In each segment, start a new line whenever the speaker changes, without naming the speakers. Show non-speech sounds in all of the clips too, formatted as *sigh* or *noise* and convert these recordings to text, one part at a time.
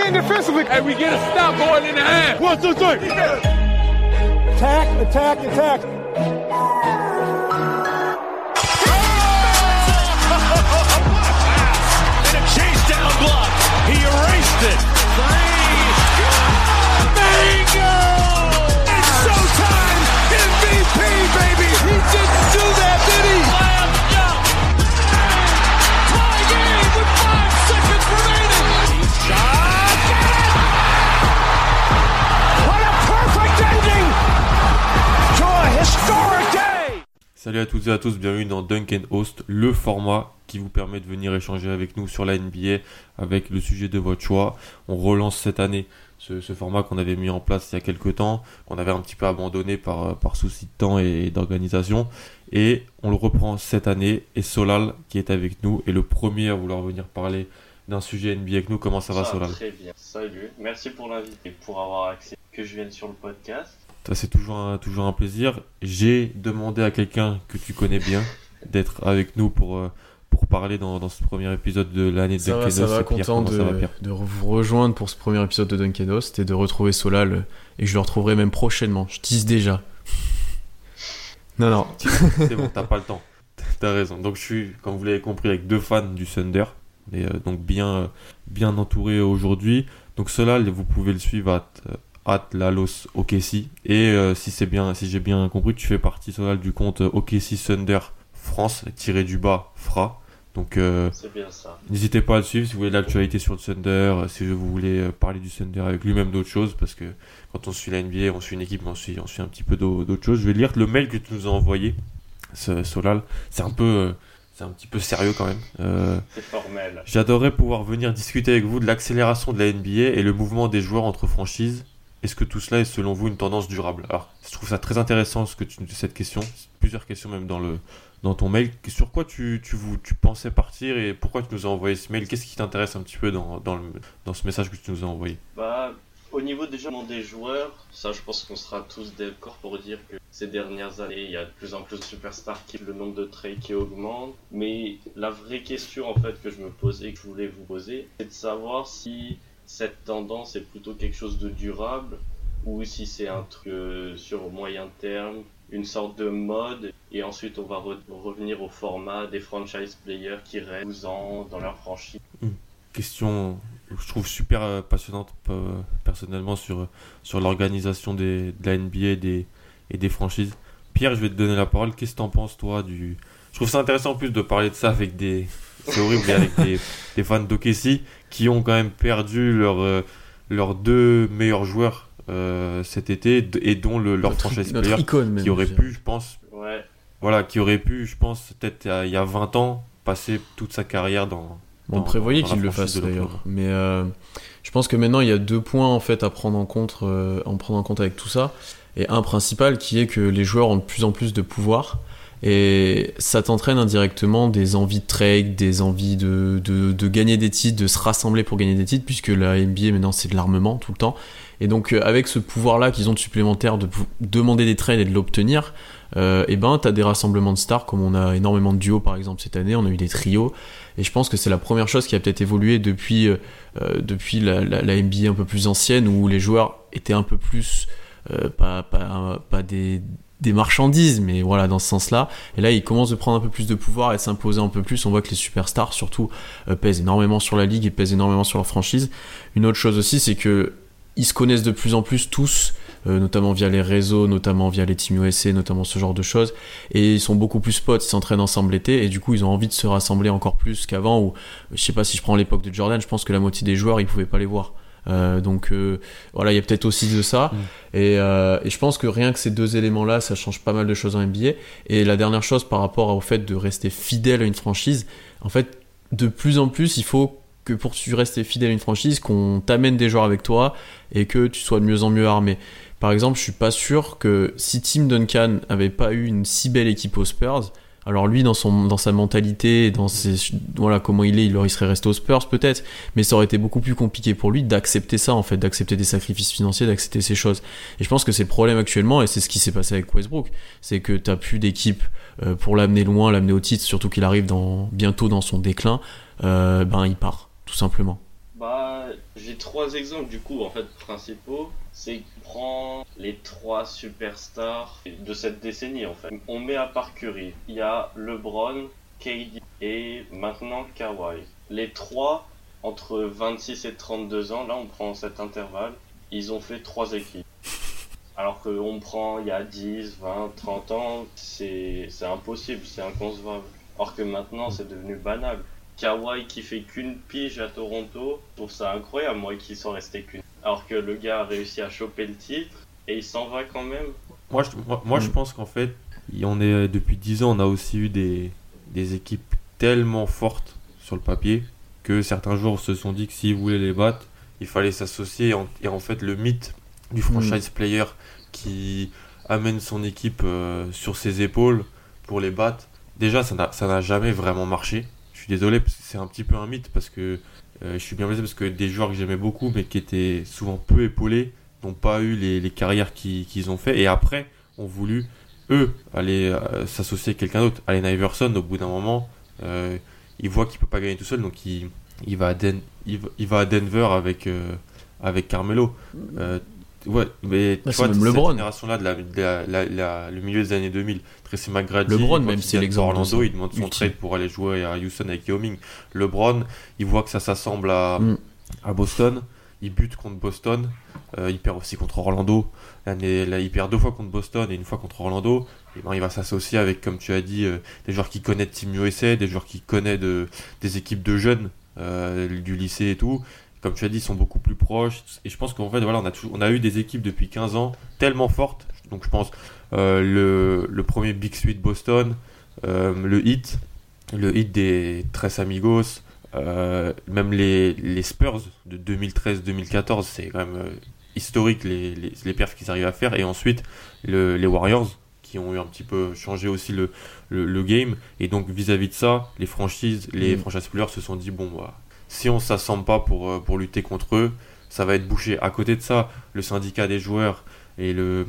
Lock defensively.
And we get a stop going in the half.
One, two, three. Attack, attack, attack. *laughs*
And a chase down block. He erased it.
Salut à toutes et à tous, bienvenue dans Dunk and Host, le format qui vous permet de venir échanger avec nous sur la NBA avec le sujet de votre choix. On relance cette année ce, ce format qu'on avait mis en place il y a quelques temps, qu'on avait un petit peu abandonné par, par souci de temps et d'organisation. Et on le reprend cette année et Solal qui est avec nous est le premier à vouloir venir parler d'un sujet NBA avec nous. Comment ça va Solal?
Très bien, salut. Merci pour l'invite et pour avoir accepté que je vienne sur le podcast.
Ça c'est toujours un, toujours un plaisir. J'ai demandé à quelqu'un que tu connais bien d'être avec nous pour, euh, pour parler dans, dans ce premier épisode de l'année de
Ça va,
Dunk
ça va, content de,
ça va, Pierre
de vous rejoindre pour ce premier épisode de Duncan Host et de retrouver Solal euh, et je le retrouverai même prochainement. Je tease déjà. *laughs* Non, non.
C'est bon, t'as pas le temps. *laughs* T'as raison. Donc je suis, comme vous l'avez compris, avec deux fans du Thunder. Et euh, donc bien, euh, bien entouré aujourd'hui. Donc cela, vous pouvez le suivre à, at Lalos OKC. Et euh, si c'est bien, si j'ai bien compris, tu fais partie Solal du compte euh, OKC Thunder France tiré du bas Fra. Donc euh. N'hésitez pas à le suivre si vous voulez l'actualité sur le Thunder, si vous voulez parler du Thunder avec lui-même d'autres choses, parce que quand on suit la NBA, on suit une équipe, mais on suit, on suit un petit peu d'au- d'autres choses. Je vais lire le mail que tu nous as envoyé, ce- Solal. C'est un peu, c'est un petit peu sérieux quand même. Euh,
C'est formel.
J'adorerais pouvoir venir discuter avec vous de l'accélération de la NBA et le mouvement des joueurs entre franchises. Est-ce que tout cela est selon vous une tendance durable? Alors, je trouve ça très intéressant ce que tu, cette question, plusieurs questions même dans le dans ton mail. Sur quoi tu, tu, tu pensais partir et pourquoi tu nous as envoyé ce mail? Qu'est-ce qui t'intéresse un petit peu dans, dans, dans ce message que tu nous as envoyé?
Bah, au niveau déjà des joueurs, ça je pense qu'on sera tous d'accord pour dire que ces dernières années, il y a de plus en plus de superstars qui le nombre de trades qui augmente. Mais la vraie question en fait que je me posais que je voulais vous poser, c'est de savoir si cette tendance est plutôt quelque chose de durable ou si c'est un truc euh, sur moyen terme, une sorte de mode, et ensuite on va re- revenir au format des franchise players qui restent 12 ans dans leur franchise.
Question, je trouve super euh, passionnante euh, personnellement sur, sur l'organisation de la NBA et des, et des franchises. Pierre, je vais te donner la parole. Qu'est-ce que t'en penses toi du... Je trouve ça intéressant en plus de parler de ça avec des... C'est horrible, mais avec des, des fans d'OKC qui ont quand même perdu leur, euh, leurs deux meilleurs joueurs euh, cet été et dont le, leur
Notre-
franchise
notre
player
icône même.
qui aurait pu, je pense,
Ouais,
voilà, qui aurait pu, je pense, peut-être il y a- il y a 20 ans, passer toute sa carrière dans,
on prévoyait qu'il le fasse d'ailleurs. Mais euh, je pense que maintenant il y a deux points en fait à prendre en compte, euh, en prendre en compte avec tout ça. Et un principal qui est que les joueurs ont de plus en plus de pouvoir. Et ça t'entraîne indirectement des envies de trade, des envies de, de, gagner des titres, de se rassembler pour gagner des titres, puisque la NBA maintenant c'est de l'armement tout le temps. Et donc euh, avec ce pouvoir-là qu'ils ont de supplémentaire de demander des trades et de l'obtenir, euh, et ben t'as des rassemblements de stars comme on a énormément de duos par exemple cette année, on a eu des trios. Et je pense que c'est la première chose qui a peut-être évolué depuis, euh, euh, depuis la, NBA un peu plus ancienne où les joueurs étaient un peu plus, euh, pas, pas des, des marchandises, mais voilà, dans ce sens-là. Et là, ils commencent de prendre un peu plus de pouvoir et s'imposer un peu plus. On voit que les superstars, surtout, euh, pèsent énormément sur la ligue et pèsent énormément sur leur franchise. Une autre chose aussi, c'est que ils se connaissent de plus en plus tous, euh, notamment via les réseaux, notamment via les teams USA, notamment ce genre de choses. Et ils sont beaucoup plus potes, ils s'entraînent ensemble l'été, et du coup, ils ont envie de se rassembler encore plus qu'avant. Où, je sais pas si je prends l'époque de Jordan, je pense que la moitié des joueurs, ils pouvaient pas les voir. Euh, donc euh, voilà, il y a peut-être aussi de ça.
Mm.
Et, euh, et je pense que rien que ces deux éléments-là, ça change pas mal de choses en NBA. Et la dernière chose par rapport au fait de rester fidèle à une franchise, en fait, de plus en plus, il faut que pour que tu restes fidèle à une franchise, qu'on t'amène des joueurs avec toi et que tu sois de mieux en mieux armé. Par exemple, je suis pas sûr que si Tim Duncan avait pas eu une si belle équipe aux Spurs, alors lui dans son dans sa mentalité, dans ses voilà comment il est, il, serait resté aux Spurs peut-être, mais ça aurait été beaucoup plus compliqué pour lui d'accepter ça en fait, d'accepter des sacrifices financiers, d'accepter ces choses. Et je pense que c'est le problème actuellement et c'est ce qui s'est passé avec Westbrook, c'est que t'as plus d'équipe euh, pour l'amener loin, l'amener au titre, surtout qu'il arrive dans bientôt dans son déclin, euh, ben il part tout simplement.
Bah, j'ai trois exemples du coup en fait principaux. C'est prend les trois superstars de cette décennie en fait. On met à part Curry, il y a LeBron, KD et maintenant Kawhi. Les trois entre 26 et 32 ans, là on prend cet intervalle, ils ont fait trois équipes. Alors qu'on prend il y a 10, 20, 30 ans, c'est impossible, c'est inconcevable. Or que maintenant c'est devenu banal. Kawhi qui fait qu'une pige à Toronto, je trouve ça incroyable, moi qui sont restés qu'une. Alors que le gars a réussi à choper le titre et il s'en va quand même.
Moi, je, moi, moi, je pense qu'en fait, on est, depuis 10 ans, on a aussi eu des, des équipes tellement fortes sur le papier que certains joueurs se sont dit que s'ils voulaient les battre, il fallait s'associer. Et, en- et en fait, le mythe du franchise player qui amène son équipe euh, sur ses épaules pour les battre, déjà, ça n'a ça n'a jamais vraiment marché. Je suis désolé, parce que c'est un petit peu un mythe parce que euh, je suis bien blessé parce que des joueurs que j'aimais beaucoup, mais qui étaient souvent peu épaulés, n'ont pas eu les, carrières qu'ils ont fait. Et après, ont voulu, eux, aller euh, s'associer avec quelqu'un d'autre. Allen Iverson, au bout d'un moment, euh, il voit qu'il peut pas gagner tout seul, donc il, va, à Den- il, il va à Denver avec, avec Carmelo. Ouais, mais
Bah,
tu
c'est
vois,
même
cette
LeBron.
génération-là, de la, de la- la- le milieu des années 2000, Tracy McGrady,
LeBron, même,
il
c'est l'exemple
Orlando, il demande son
Ultime.
trade pour aller jouer à Houston avec Yao Ming. LeBron, il voit que ça s'assemble à,
Mm.
à Boston, il bute contre Boston, euh, il perd aussi contre Orlando. L'année, là, il perd deux fois contre Boston et une fois contre Orlando. Et ben, il va s'associer avec, comme tu as dit, euh, des joueurs qui connaissent Team USA, des joueurs qui connaissent de, des équipes de jeunes euh, du lycée et tout. Comme tu as dit, ils sont beaucoup plus proches. Et je pense qu'en fait, voilà, on a, on a eu des équipes depuis 15 ans tellement fortes. Donc je pense euh, le, le premier Big Sweet Boston, euh, le hit, le hit des Tres Amigos, euh, même les, les Spurs de 2013-2014, c'est quand même historique les, les, les perfs qu'ils arrivent à faire. Et ensuite, le- les Warriors, qui ont eu un petit peu changé aussi le, le, le game. Et donc, vis-à-vis de ça, les franchises, les
Mm.
franchise players se sont dit bon, bah, si on s'assemble pas pour, euh, pour lutter contre eux, ça va être bouché. À côté de ça, le syndicat des joueurs et le,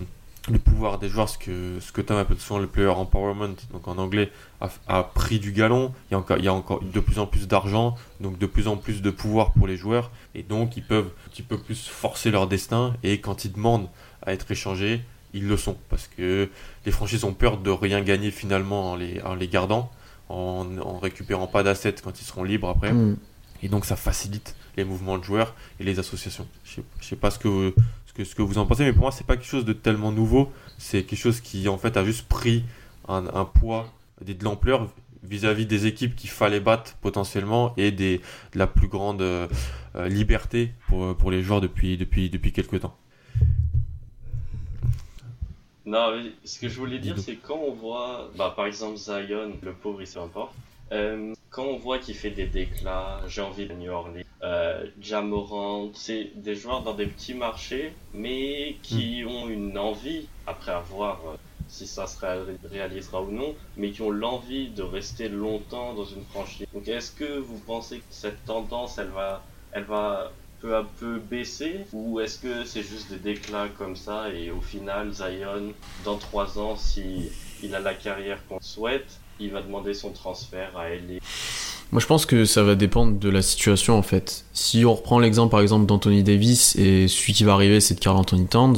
le pouvoir des joueurs, ce que, ce que Tom appelle souvent le player empowerment, donc en anglais, a, a pris du galon. Il y, a encore, il y a encore de plus en plus d'argent, donc de plus en plus de pouvoir pour les joueurs, et donc ils peuvent un petit peu plus forcer leur destin, et quand ils demandent à être échangés, ils le sont, parce que les franchises ont peur de rien gagner finalement en les, en les gardant, en, en récupérant pas d'assets quand ils seront libres après.
Mm.
Et donc ça facilite les mouvements de joueurs et les associations. Je sais, je sais pas ce que, ce, que, ce que vous en pensez, mais pour moi c'est pas quelque chose de tellement nouveau. C'est quelque chose qui en fait a juste pris un, un poids de l'ampleur vis-à-vis des équipes qu'il fallait battre potentiellement et des, de la plus grande euh, liberté pour, pour les joueurs depuis, depuis, depuis quelques temps.
Non, mais ce que je voulais dire, c'est quand on voit, bah, par exemple, Zion, le pauvre, il se importe. Euh, quand on voit qu'il fait des déclats, j'ai envie de New Orleans, euh, Jamorant, c'est des joueurs dans des petits marchés, mais qui ont une envie, après avoir euh, si ça se ré- réalisera ou non, mais qui ont l'envie de rester longtemps dans une franchise. Donc est-ce que vous pensez que cette tendance, elle va, elle va peu à peu baisser ou est-ce que c'est juste des déclats comme ça et au final Zion dans trois ans si il a la carrière qu'on souhaite il va demander son transfert à LA
Moi, je pense que ça va dépendre de la situation en fait. Si on reprend l'exemple par exemple d'Anthony Davis et celui qui va arriver, c'est de Carl Anthony Towns.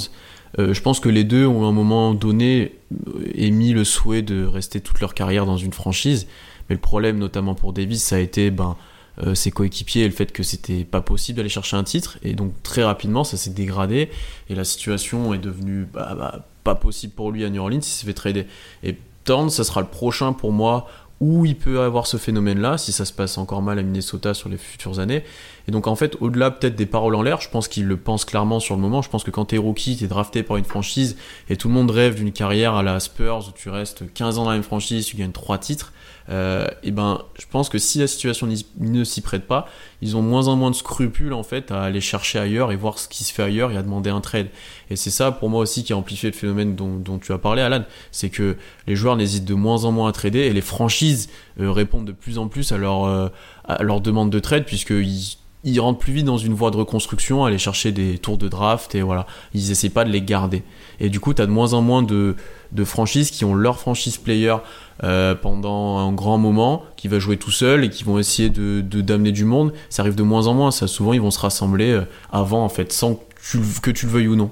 euh, je pense que les deux ont à un moment donné euh, émis le souhait de rester toute leur carrière dans une franchise. Mais le problème, notamment pour Davis, ça a été ben, euh, ses coéquipiers et le fait que c'était pas possible d'aller chercher un titre. Et donc très rapidement, ça s'est dégradé et la situation est devenue bah, bah, pas possible pour lui à New Orleans. Il s'est fait trader. Et Towns, ça sera le prochain pour moi où il peut avoir ce phénomène-là, si ça se passe encore mal à Minnesota sur les futures années. Et donc en fait, au-delà peut-être des paroles en l'air, je pense qu'il le pense clairement sur le moment. Je pense que quand t'es rookie, t'es drafté par une franchise et tout le monde rêve d'une carrière à la Spurs où tu restes 15 ans dans la même franchise, tu gagnes 3 titres. Euh, et ben, je pense que si la situation ne s'y prête pas, ils ont moins en moins de scrupules en fait à aller chercher ailleurs et voir ce qui se fait ailleurs et à demander un trade. Et c'est ça pour moi aussi qui a amplifié le phénomène dont, tu as parlé, Alan. C'est que les joueurs n'hésitent de moins en moins à trader et les franchises euh, répondent de plus en plus à leur, euh, à leur demande de trade puisqu'ils ils rentrent plus vite dans une voie de reconstruction, aller chercher des tours de draft et voilà. Ils essaient pas de les garder. Et du coup, tu as de moins en moins de, de franchises qui ont leur franchise player euh, pendant un grand moment, qui va jouer tout seul et qui vont essayer de d'amener du monde. Ça arrive de moins en moins. Ça, souvent, ils vont se rassembler euh, avant, en fait, sans que tu, que tu le veuilles ou non.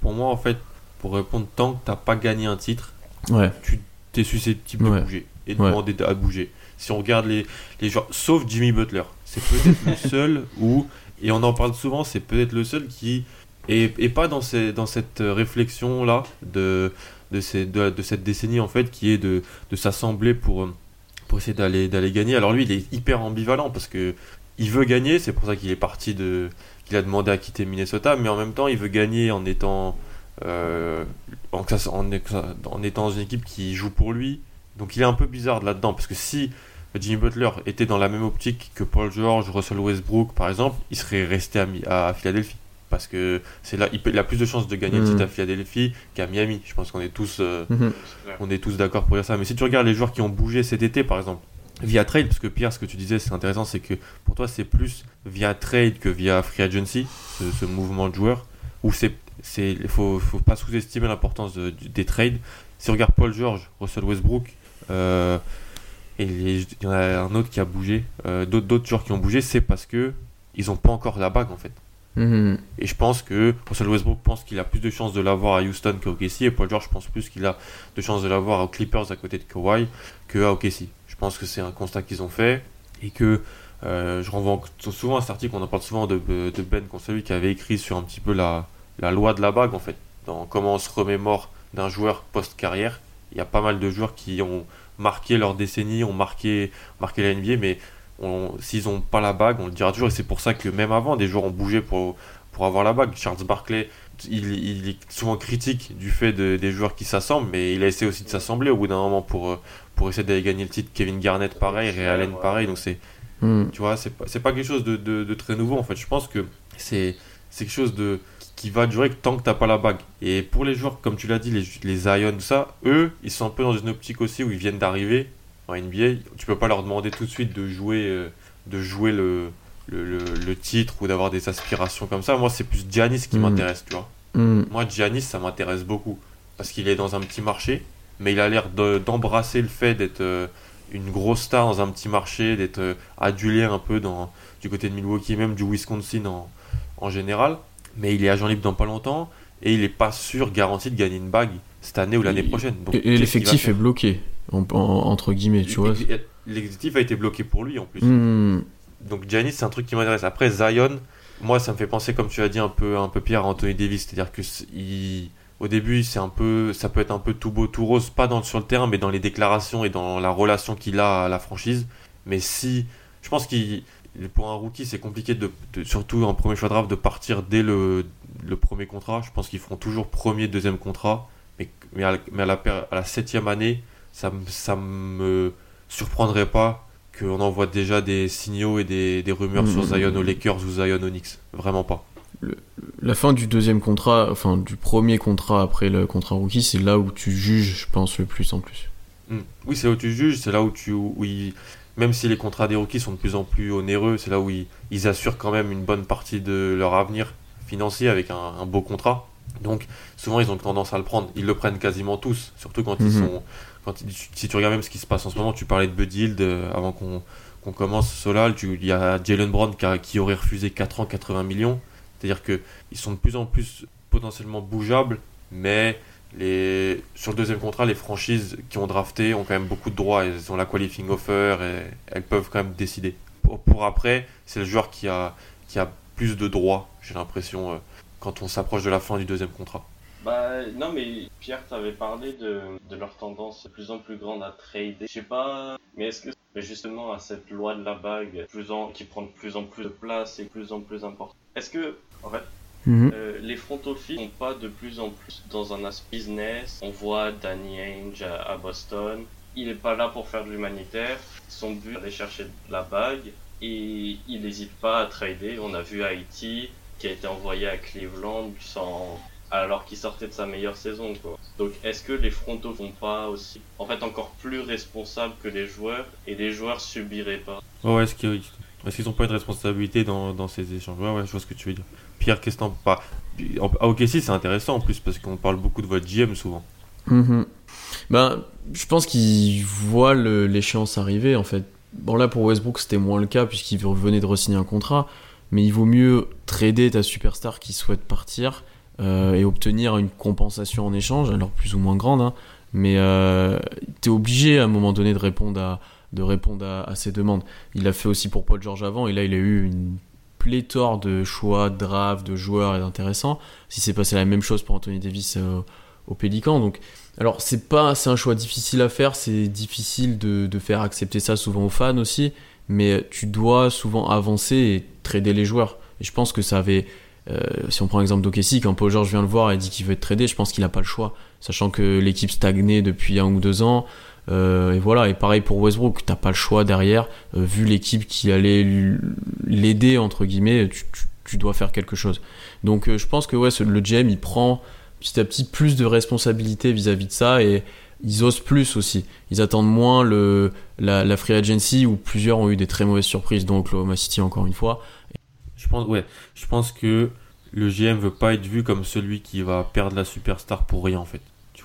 Pour moi, en fait, pour répondre, tant que t'as pas gagné un titre,
ouais.
tu es susceptible de bouger et de demander à bouger. Si on regarde les, les joueurs, sauf Jimmy Butler, c'est peut-être le seul où, et on en parle souvent, c'est peut-être le seul qui est, pas dans, ces, dans cette réflexion-là de de, ces, de, cette décennie en fait qui est de, de s'assembler pour, pour essayer d'aller, d'aller gagner. Alors lui il est hyper ambivalent parce que il veut gagner, c'est pour ça qu'il est parti de qu'il a demandé à quitter Minnesota, mais en même temps il veut gagner en étant euh, en, en, en, étant dans une équipe qui joue pour lui. Donc il est un peu bizarre là-dedans parce que si Jimmy Butler était dans la même optique que Paul George, Russell Westbrook par exemple, il serait resté à, à Philadelphie parce que c'est là il, a plus de chances de gagner le titre à Philadelphie qu'à Miami. Je pense qu'on est tous euh, mhm. on est tous d'accord pour dire ça. Mais si tu regardes les joueurs qui ont bougé cet été, par exemple, via trade, parce que Pierre, ce que tu disais, c'est intéressant, c'est que pour toi, c'est plus via trade que via free agency, ce, mouvement de joueurs, où c'est c'est faut, faut pas sous-estimer l'importance des trades. Si on regarde Paul George, Russell Westbrook, euh, et il y en a un autre qui a bougé, euh, d'autres joueurs qui ont bougé, c'est parce que ils ont pas encore la bague en fait.
Mhm.
Et je pense que Russell Westbrook pense qu'il a plus de chances de l'avoir à Houston qu'à OKC et Paul George pense plus qu'il a de chances de l'avoir aux Clippers à côté de Kawhi qu'à OKC. Je pense que c'est un constat qu'ils ont fait et que euh, je renvoie souvent à cet article, on en parle souvent de, de Ben Consavi qui avait écrit sur un petit peu la, la loi de la bague en fait, dans comment on se remémore d'un joueur post-carrière. Il y a pas mal de joueurs qui ont marqué leur décennie, ont marqué, marqué la NBA, mais s'ils n'ont pas la bague, on le dira toujours, et c'est pour ça que même avant, des joueurs ont bougé pour, pour avoir la bague. Charles Barkley, il, est souvent critique du fait des joueurs qui s'assemblent, mais il a essayé aussi de s'assembler au bout d'un moment pour, pour essayer d'aller gagner le titre. Kevin Garnett, pareil, Ray Allen, pareil, donc c'est, hmm. tu vois, c'est pas, pas quelque chose de, de, très nouveau en fait. Je pense que c'est, quelque chose de, qui va durer tant que t'as pas la bague. Et pour les joueurs, comme tu l'as dit, les, les Zion, tout ça, eux, ils sont un peu dans une optique aussi où ils viennent d'arriver en NBA, tu peux pas leur demander tout de suite de jouer, euh, de jouer le, le, titre ou d'avoir des aspirations comme ça. Moi, c'est plus Giannis qui mm. m'intéresse, tu vois.
Mm.
Moi, Giannis, ça m'intéresse beaucoup parce qu'il est dans un petit marché, mais il a l'air d'embrasser le fait d'être euh, une grosse star dans un petit marché, d'être euh, adulé un peu dans, du côté de Milwaukee, même du Wisconsin en, en général. Mais il est agent libre dans pas longtemps et il est pas sûr, garanti de gagner une bague cette année ou l'année prochaine.
et l'effectif est bloqué entre guillemets, tu vois.
L'exécutif a été bloqué pour lui en plus.
Hmm.
Donc Giannis, c'est un truc qui m'intéresse. Après Zion, moi ça me fait penser, comme tu as dit, un peu, un peu Pierre à Anthony Davis. C'est-à-dire que il, au début, c'est un peu, ça peut être un peu tout beau, tout rose, pas dans, sur le terrain, mais dans les déclarations et dans la relation qu'il a à la franchise. Mais si, je pense qu'il, pour un rookie, c'est compliqué de, surtout en premier choix de draft, de partir dès le, le premier contrat. Je pense qu'ils feront toujours premier, deuxième contrat. Mais, mais, à, mais à, la, à la septième année, ça, ça me surprendrait pas qu'on envoie déjà des signaux et des, rumeurs sur mmh. Zion aux Lakers ou Zion aux Knicks. Vraiment pas.
la fin du deuxième contrat, enfin du premier contrat après le contrat rookie, c'est là où tu juges, je pense, le plus en plus.
Mmh. Oui, c'est là où tu juges, c'est là où tu. Où même si les contrats des rookies sont de plus en plus onéreux, c'est là où ils, assurent quand même une bonne partie de leur avenir financier avec un, beau contrat. Donc souvent ils ont tendance à le prendre. Ils le prennent quasiment tous, surtout quand ils mmh. sont si tu regardes même ce qui se passe en ce moment, tu parlais de Bud Hield euh, avant qu'on commence Solal, il y a Jalen Brown qui, aurait refusé 4 ans, 80 millions. C'est-à-dire qu'ils sont de plus en plus potentiellement bougeables, mais les, sur le deuxième contrat, les franchises qui ont drafté ont quand même beaucoup de droits. Elles ont la qualifying offer et elles peuvent quand même décider. Pour, après, c'est le joueur qui a, qui a plus de droits, j'ai l'impression, euh, quand on s'approche de la fin du deuxième contrat.
Bah non mais Pierre t'avais parlé de, de leur tendance de plus en plus grande à trader. Je sais pas, mais est-ce que justement à cette loi de la bague qui prend de plus en plus de place et de plus en plus important? Est-ce que en fait
Mhm.
euh, les front office sont pas de plus en plus dans un aspect business. On voit Danny Ainge à, à Boston. Il est pas là pour faire de l'humanitaire. Son but c'est d'aller chercher la bague et il n'hésite pas à trader. On a vu Haïti qui a été envoyé à Cleveland sans alors qu'il sortait de sa meilleure saison quoi. Donc est-ce que les front office sont pas aussi en fait encore plus responsables que les joueurs? Et les joueurs subiraient pas?
Ouais, ouais, est-ce qu'ils est ont pas une responsabilité dans, dans ces échanges? Ouais, ouais, je vois ce que tu veux dire. Pierre, qu'est-ce que t'en pas À OKC, c'est intéressant en plus parce qu'on parle beaucoup de votre GM souvent.
Mhm. Ben, je pense qu'il voit l'échéance arriver en fait. Bon là pour Westbrook c'était moins le cas puisqu'il venait de re-signer un contrat, mais il vaut mieux trader ta superstar qui souhaite partir euh, et obtenir une compensation en échange, alors plus ou moins grande, hein, mais euh, t'es obligé à un moment donné de répondre à de répondre à, ces demandes. Il l'a fait aussi pour Paul George avant et là il a eu une pléthore de choix, de de joueurs et d'intéressants. Si c'est passé la même chose pour Anthony Davis euh, au Pélican, donc alors c'est pas, c'est un choix difficile à faire, c'est difficile de, de faire accepter ça souvent aux fans aussi, mais tu dois souvent avancer et trader les joueurs. Et je pense que ça avait, euh, si on prend l'exemple d'Okessi, quand Paul George vient le voir et dit qu'il veut être tradé, je pense qu'il a pas le choix, sachant que l'équipe stagnait depuis un ou deux ans. Euh, et voilà, et pareil pour Westbrook, t'as pas le choix derrière, euh, vu l'équipe qui allait l'aider entre guillemets, tu, tu- tu dois faire quelque chose. Donc euh, je pense que ouais, le GM il prend petit à petit plus de responsabilité vis-à-vis de ça et ils osent plus aussi. Ils attendent moins le, la, la free agency où plusieurs ont eu des très mauvaises surprises, dont Oklahoma City encore une fois.
Je pense, ouais, je pense que le GM veut pas être vu comme celui qui va perdre la superstar pour rien en fait.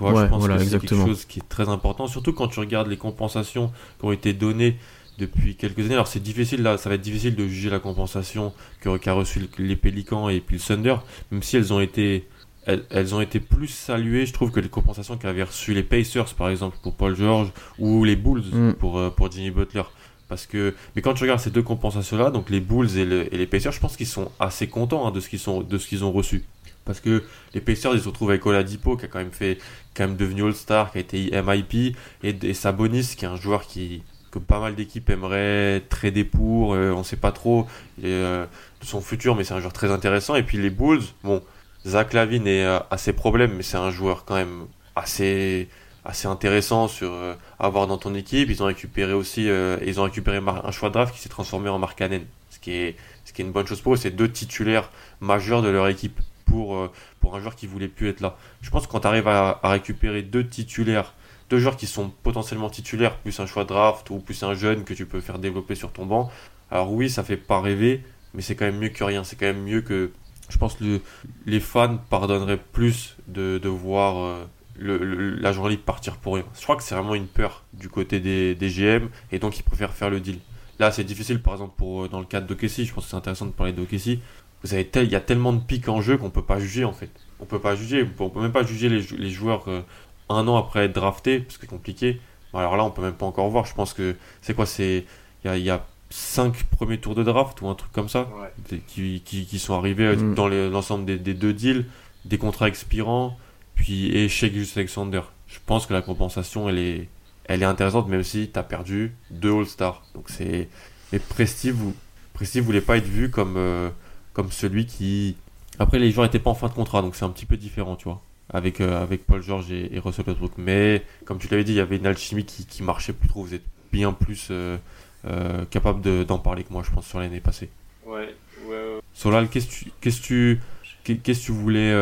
Tu vois,
Ouais,
je pense
voilà,
que c'est quelque chose qui est très important, surtout quand tu regardes les compensations qui ont été données depuis quelques années. Alors c'est difficile là, ça va être difficile de juger la compensation qu'a reçu le- les Pélicans et puis le Thunder, même si elles ont été elles, elles ont été plus saluées, je trouve, que les compensations qu'avaient reçues les Pacers, par exemple, pour Paul George, ou les Bulls
Mm.
pour, euh, pour Jimmy Butler. Parce que, mais quand tu regardes ces deux compensations-là, donc les Bulls et, le- et les Pacers, je pense qu'ils sont assez contents hein, de ce qu'ils sont, de ce qu'ils ont reçu. Parce que les Pacers, ils se retrouvent avec Oladipo, qui a quand même fait, quand même devenu All-Star, qui a été MIP, et, Sabonis, qui est un joueur qui, que pas mal d'équipes aimeraient trader pour, euh, on sait pas trop euh, de son futur, mais c'est un joueur très intéressant. Et puis les Bulls, bon, Zach Lavine est, euh, a ses problèmes, mais c'est un joueur quand même assez, assez intéressant sur, euh, à avoir dans ton équipe. Ils ont récupéré aussi, ils ont récupéré un choix de draft qui s'est transformé en Markkanen, ce qui est, ce qui est une bonne chose pour eux. C'est deux titulaires majeurs de leur équipe pour, euh, pour un joueur qui voulait plus être là. Je pense que quand tu arrives à, récupérer deux titulaires, deux joueurs qui sont potentiellement titulaires, plus un choix draft ou plus un jeune que tu peux faire développer sur ton banc, alors oui, ça fait pas rêver, mais c'est quand même mieux que rien. C'est quand même mieux que. Je pense que le- les fans pardonneraient plus de, voir euh, l'agent libre partir pour rien. Je crois que c'est vraiment une peur du côté des, des GM et donc ils préfèrent faire le deal. Là, c'est difficile, par exemple, pour, euh, dans le cadre d'Okessi, je pense que c'est intéressant de parler d'Okessi. Vous avez tel, il y a tellement de pics en jeu qu'on peut pas juger en fait. On peut pas juger, on peut même pas juger les, les joueurs euh, un an après être draftés, parce que c'est compliqué. Alors là, on peut même pas encore voir. Je pense que c'est quoi C'est il y a, il y a cinq premiers tours de draft ou un truc comme ça
Ouais.
qui, qui, qui sont arrivés euh,
Mm.
dans l'ensemble des, des deux deals, des contrats expirants, puis et chez Gus Alexander. Je pense que la compensation, elle est, elle est intéressante, même si tu as perdu deux All-Stars. Donc c'est. Mais Presti, vous, Presti voulait pas être vu comme, euh, comme celui qui. Après, les joueurs n'étaient pas en fin de contrat, donc c'est un petit peu différent, tu vois. Avec, euh, avec Paul George et, et Russell Westbrook. Mais comme tu l'avais dit, il y avait une alchimie qui, qui marchait plus trop. Vous êtes bien plus euh, euh, capable de- d'en parler que moi, je pense, sur l'année passée.
Ouais, ouais, ouais.
Solal, qu'est-ce que tu, qu'est-ce que tu, qu'est- qu'est-ce que tu voulais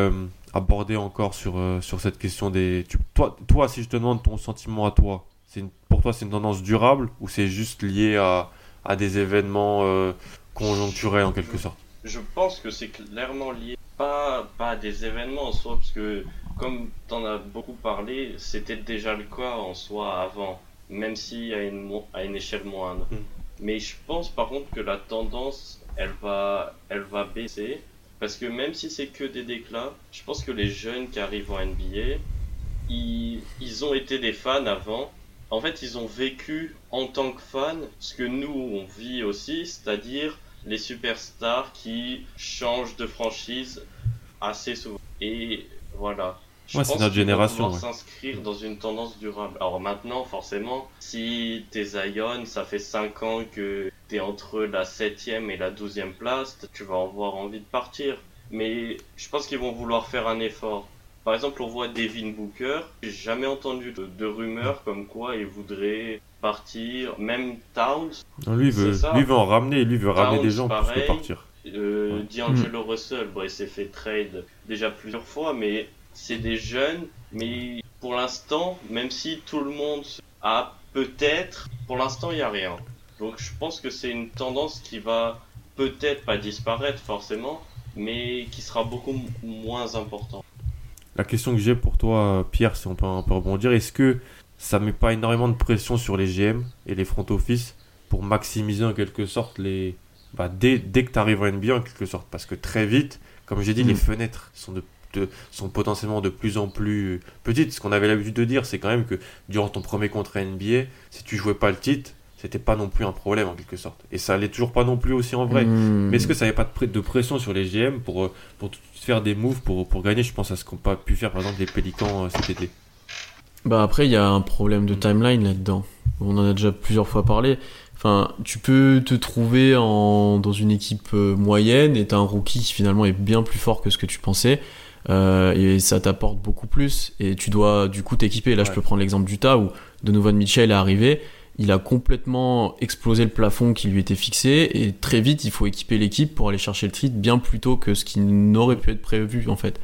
aborder encore sur, sur cette question des. tu- toi, toi, si je te demande ton sentiment à toi, c'est une- pour toi, c'est une tendance durable ou c'est juste lié à, à des événements conjoncturels en quelque sorte?
Je pense que c'est clairement lié, pas, pas à des événements en soi, parce que comme tu en as beaucoup parlé, c'était déjà le cas en soi avant, même si à une, à une échelle moindre.
Mm.
Mais je pense par contre que la tendance, elle va, elle va baisser, parce que même si c'est que des déclats, je pense que les jeunes qui arrivent en NBA, ils, ils ont été des fans avant. En fait, ils ont vécu en tant que fans ce que nous on vit aussi, c'est-à-dire les superstars qui changent de franchise assez souvent. Et voilà. Je
Ouais, c'est
pense
notre génération, ouais.
s'inscrire dans une tendance durable. Alors maintenant, forcément, si t'es Zion, ça fait 5 ans que t'es entre la 7ème et la 12ème place, tu vas avoir envie de partir. Mais je pense qu'ils vont vouloir faire un effort. Par exemple, on voit Devin Booker. J'ai jamais entendu de, de rumeurs comme quoi il voudrait partir. Même Towns,
Non, lui, veut,
ça.
lui veut en ramener, lui veut ramener des gens plus que
pareil.
partir.
Euh,
Ouais.
D'Angelo Russell, bon, il s'est fait trade déjà plusieurs fois, mais c'est des jeunes. Mais pour l'instant, même si tout le monde a peut-être, pour l'instant, il n'y a rien. Donc je pense que c'est une tendance qui va peut-être pas disparaître forcément, mais qui sera beaucoup moins importante.
La question que j'ai pour toi, Pierre, si on peut un peu rebondir, est-ce que ça met pas énormément de pression sur les GM et les front office pour maximiser en quelque sorte les. Bah, dès, dès que tu arrives en NBA en quelque sorte Parce que très vite, comme j'ai dit,
Mm.
les fenêtres sont, de, de- sont potentiellement de plus en plus petites. Ce qu'on avait l'habitude de dire, c'est quand même que durant ton premier contrat NBA, si tu jouais pas le titre, c'était pas non plus un problème en quelque sorte. Et ça allait toujours pas non plus aussi en vrai.
Hmm.
Mais est-ce que ça n'avait pas de, pression sur les GM pour, euh, pour faire des moves pour, pour gagner? Je pense à ce qu'ont pas pu faire par exemple les Pélicans euh, cet été.
Bah après, il y a un problème de timeline là-dedans. On en a déjà plusieurs fois parlé. Enfin, tu peux te trouver en, dans une équipe euh, moyenne et t'as un rookie qui finalement est bien plus fort que ce que tu pensais. Euh, et ça t'apporte beaucoup plus. Et tu dois du coup t'équiper. Là, je peux prendre l'exemple d'Utah où Donovan Mitchell est arrivé. Il a complètement explosé le plafond qui lui était fixé. Et très vite, il faut équiper l'équipe pour aller chercher le titre bien plus tôt que ce qui n'aurait pu être prévu en fait.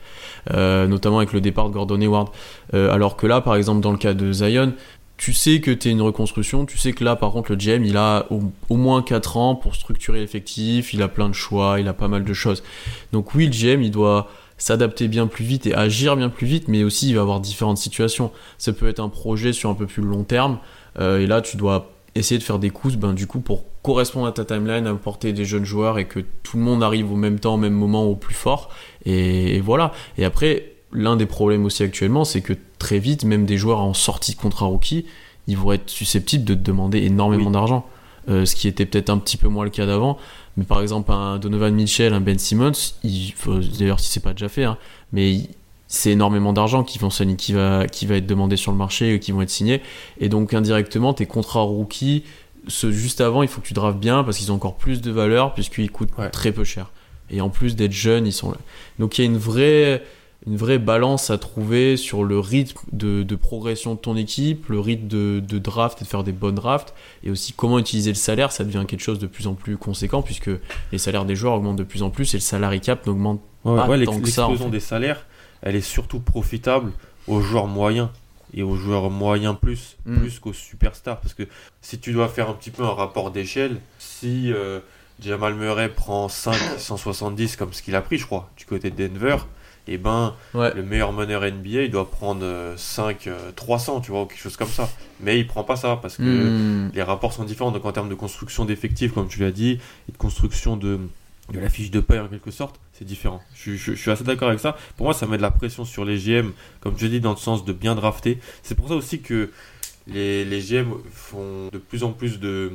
Euh, notamment avec le départ de Gordon Hayward. Euh, alors que là, par exemple, dans le cas de Zion, tu sais que tu es une reconstruction, tu sais que là, par contre, le GM, il a au, au moins 4 ans pour structurer l'effectif, il a plein de choix, il a pas mal de choses. Donc oui, le GM, il doit s'adapter bien plus vite et agir bien plus vite, mais aussi il va avoir différentes situations. Ça peut être un projet sur un peu plus long terme, euh, et là, tu dois essayer de faire des coups, ben, du coup, pour correspondre à ta timeline, apporter des jeunes joueurs et que tout le monde arrive au même temps, au même moment, au plus fort. Et, et voilà. Et après, l'un des problèmes aussi actuellement, c'est que très vite, même des joueurs en sortie de contrat rookie, ils vont être susceptibles de te demander énormément
Oui.
d'argent. Euh, ce qui était peut-être un petit peu moins le cas d'avant. Mais par exemple, un Donovan Mitchell, un Ben Simmons, d'ailleurs si c'est pas déjà fait, hein, mais il- c'est énormément d'argent qui, vont qui, va, qui va être demandé sur le marché, et qui vont être signés. Et donc indirectement, tes contrats rookies, ce, juste avant, il faut que tu drafts bien parce qu'ils ont encore plus de valeur puisqu'ils coûtent
Ouais.
très peu cher. Et en plus d'être jeunes, ils sont là. Donc il y a une vraie, une vraie balance à trouver sur le rythme de, de progression de ton équipe, le rythme de, de draft et de faire des bonnes drafts, et aussi comment utiliser le salaire, ça devient quelque chose de plus en plus conséquent puisque les salaires des joueurs augmentent de plus en plus et le salary cap n'augmente
Ouais,
Pas
ouais,
tant que ça, en fait.
des salaires, elle est surtout profitable aux joueurs moyens et aux joueurs moyens plus,
Mm.
plus qu'aux superstars. Parce que si tu dois faire un petit peu un rapport d'échelle, si euh, Jamal Murray prend 570 *coughs* comme ce qu'il a pris, je crois, du côté de Denver, et ben
Ouais.
le meilleur meneur NBA, il doit prendre euh, 5 euh, 300, tu vois, ou quelque chose comme ça. Mais il prend pas ça parce que
Hmm.
les rapports sont différents. Donc en termes de construction d'effectifs, comme tu l'as dit, et de construction de, de la fiche de paie en quelque sorte, c'est différent. Je, je- je suis assez d'accord avec ça. Pour moi, ça met de la pression sur les GM, comme as dit, dans le sens de bien drafter. C'est pour ça aussi que les, les GM font de plus en plus de...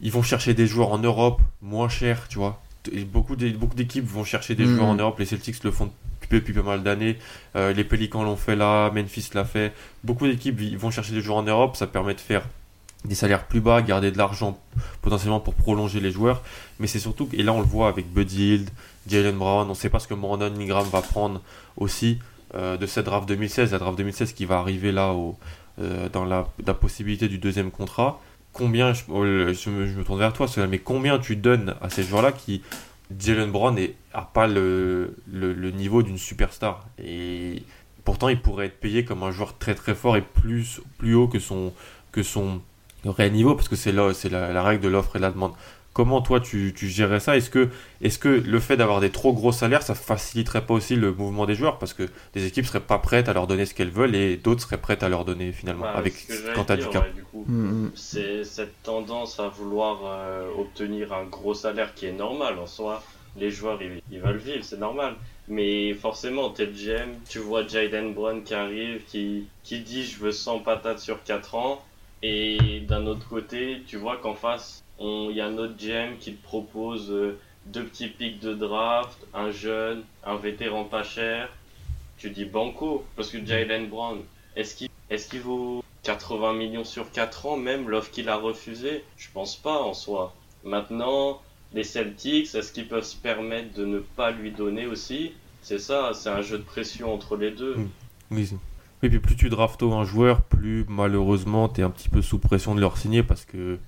Ils vont chercher des joueurs en Europe moins chers, tu vois. Et beaucoup d'é- beaucoup d'équipes vont chercher des
Mhm.
joueurs en Europe. Les Celtics le font depuis, pas mal d'années. Euh, les Pelicans l'ont fait là. Memphis l'a fait. Beaucoup d'équipes vont chercher des joueurs en Europe. Ça permet de faire des salaires plus bas, garder de l'argent potentiellement pour prolonger les joueurs. Mais c'est surtout, et là on le voit avec Buddy Hield, Jalen Brown, on ne sait pas ce que Brandon Ingram va prendre aussi euh, de cette draft 2016, la draft 2016 qui va arriver là euh, dans la, possibilité du deuxième contrat. Combien, je, oh, me, tourne vers toi, mais combien tu donnes à ces joueurs-là qui, Jalen Brown n'a pas le, le, le niveau d'une superstar et pourtant il pourrait être payé comme un joueur très très fort et plus, plus haut que son, que son réel niveau parce que c'est là c'est la, la règle de l'offre et de la demande. Comment toi tu, tu gérerais ça? Est-ce que, est que le fait d'avoir des trop gros salaires ça faciliterait pas aussi le mouvement des joueurs? Parce que des équipes seraient pas prêtes à leur donner ce qu'elles veulent et d'autres seraient prêtes à leur donner finalement
Ouais,
avec quand t'as du cap.
ouais, du coup.
Hmm, hmm.
C'est cette tendance à vouloir euh, obtenir un gros salaire qui est normal en soi. Les joueurs ils, ils veulent vivre, c'est normal. Mais forcément, t'es le GM, tu vois Jaden Brown qui arrive, qui, qui dit je veux 100 patates sur 4 ans. Et d'un autre côté, tu vois qu'en face, il y a un autre GM qui te propose euh, deux petits pics de draft, un jeune, un vétéran pas cher. tu dis banco. Parce que Jalen Brown, est-ce qu'il est qu'il vaut 80 millions sur 4 ans, même l'offre qu'il a refusée? Je pense pas en soi. Maintenant, les Celtics, est-ce qu'ils peuvent se permettre de ne pas lui donner aussi? C'est ça, c'est un jeu de pression entre les deux.
Oui, oui, puis plus tu draftes un joueur, plus malheureusement tu es un petit peu sous pression de leur signer parce que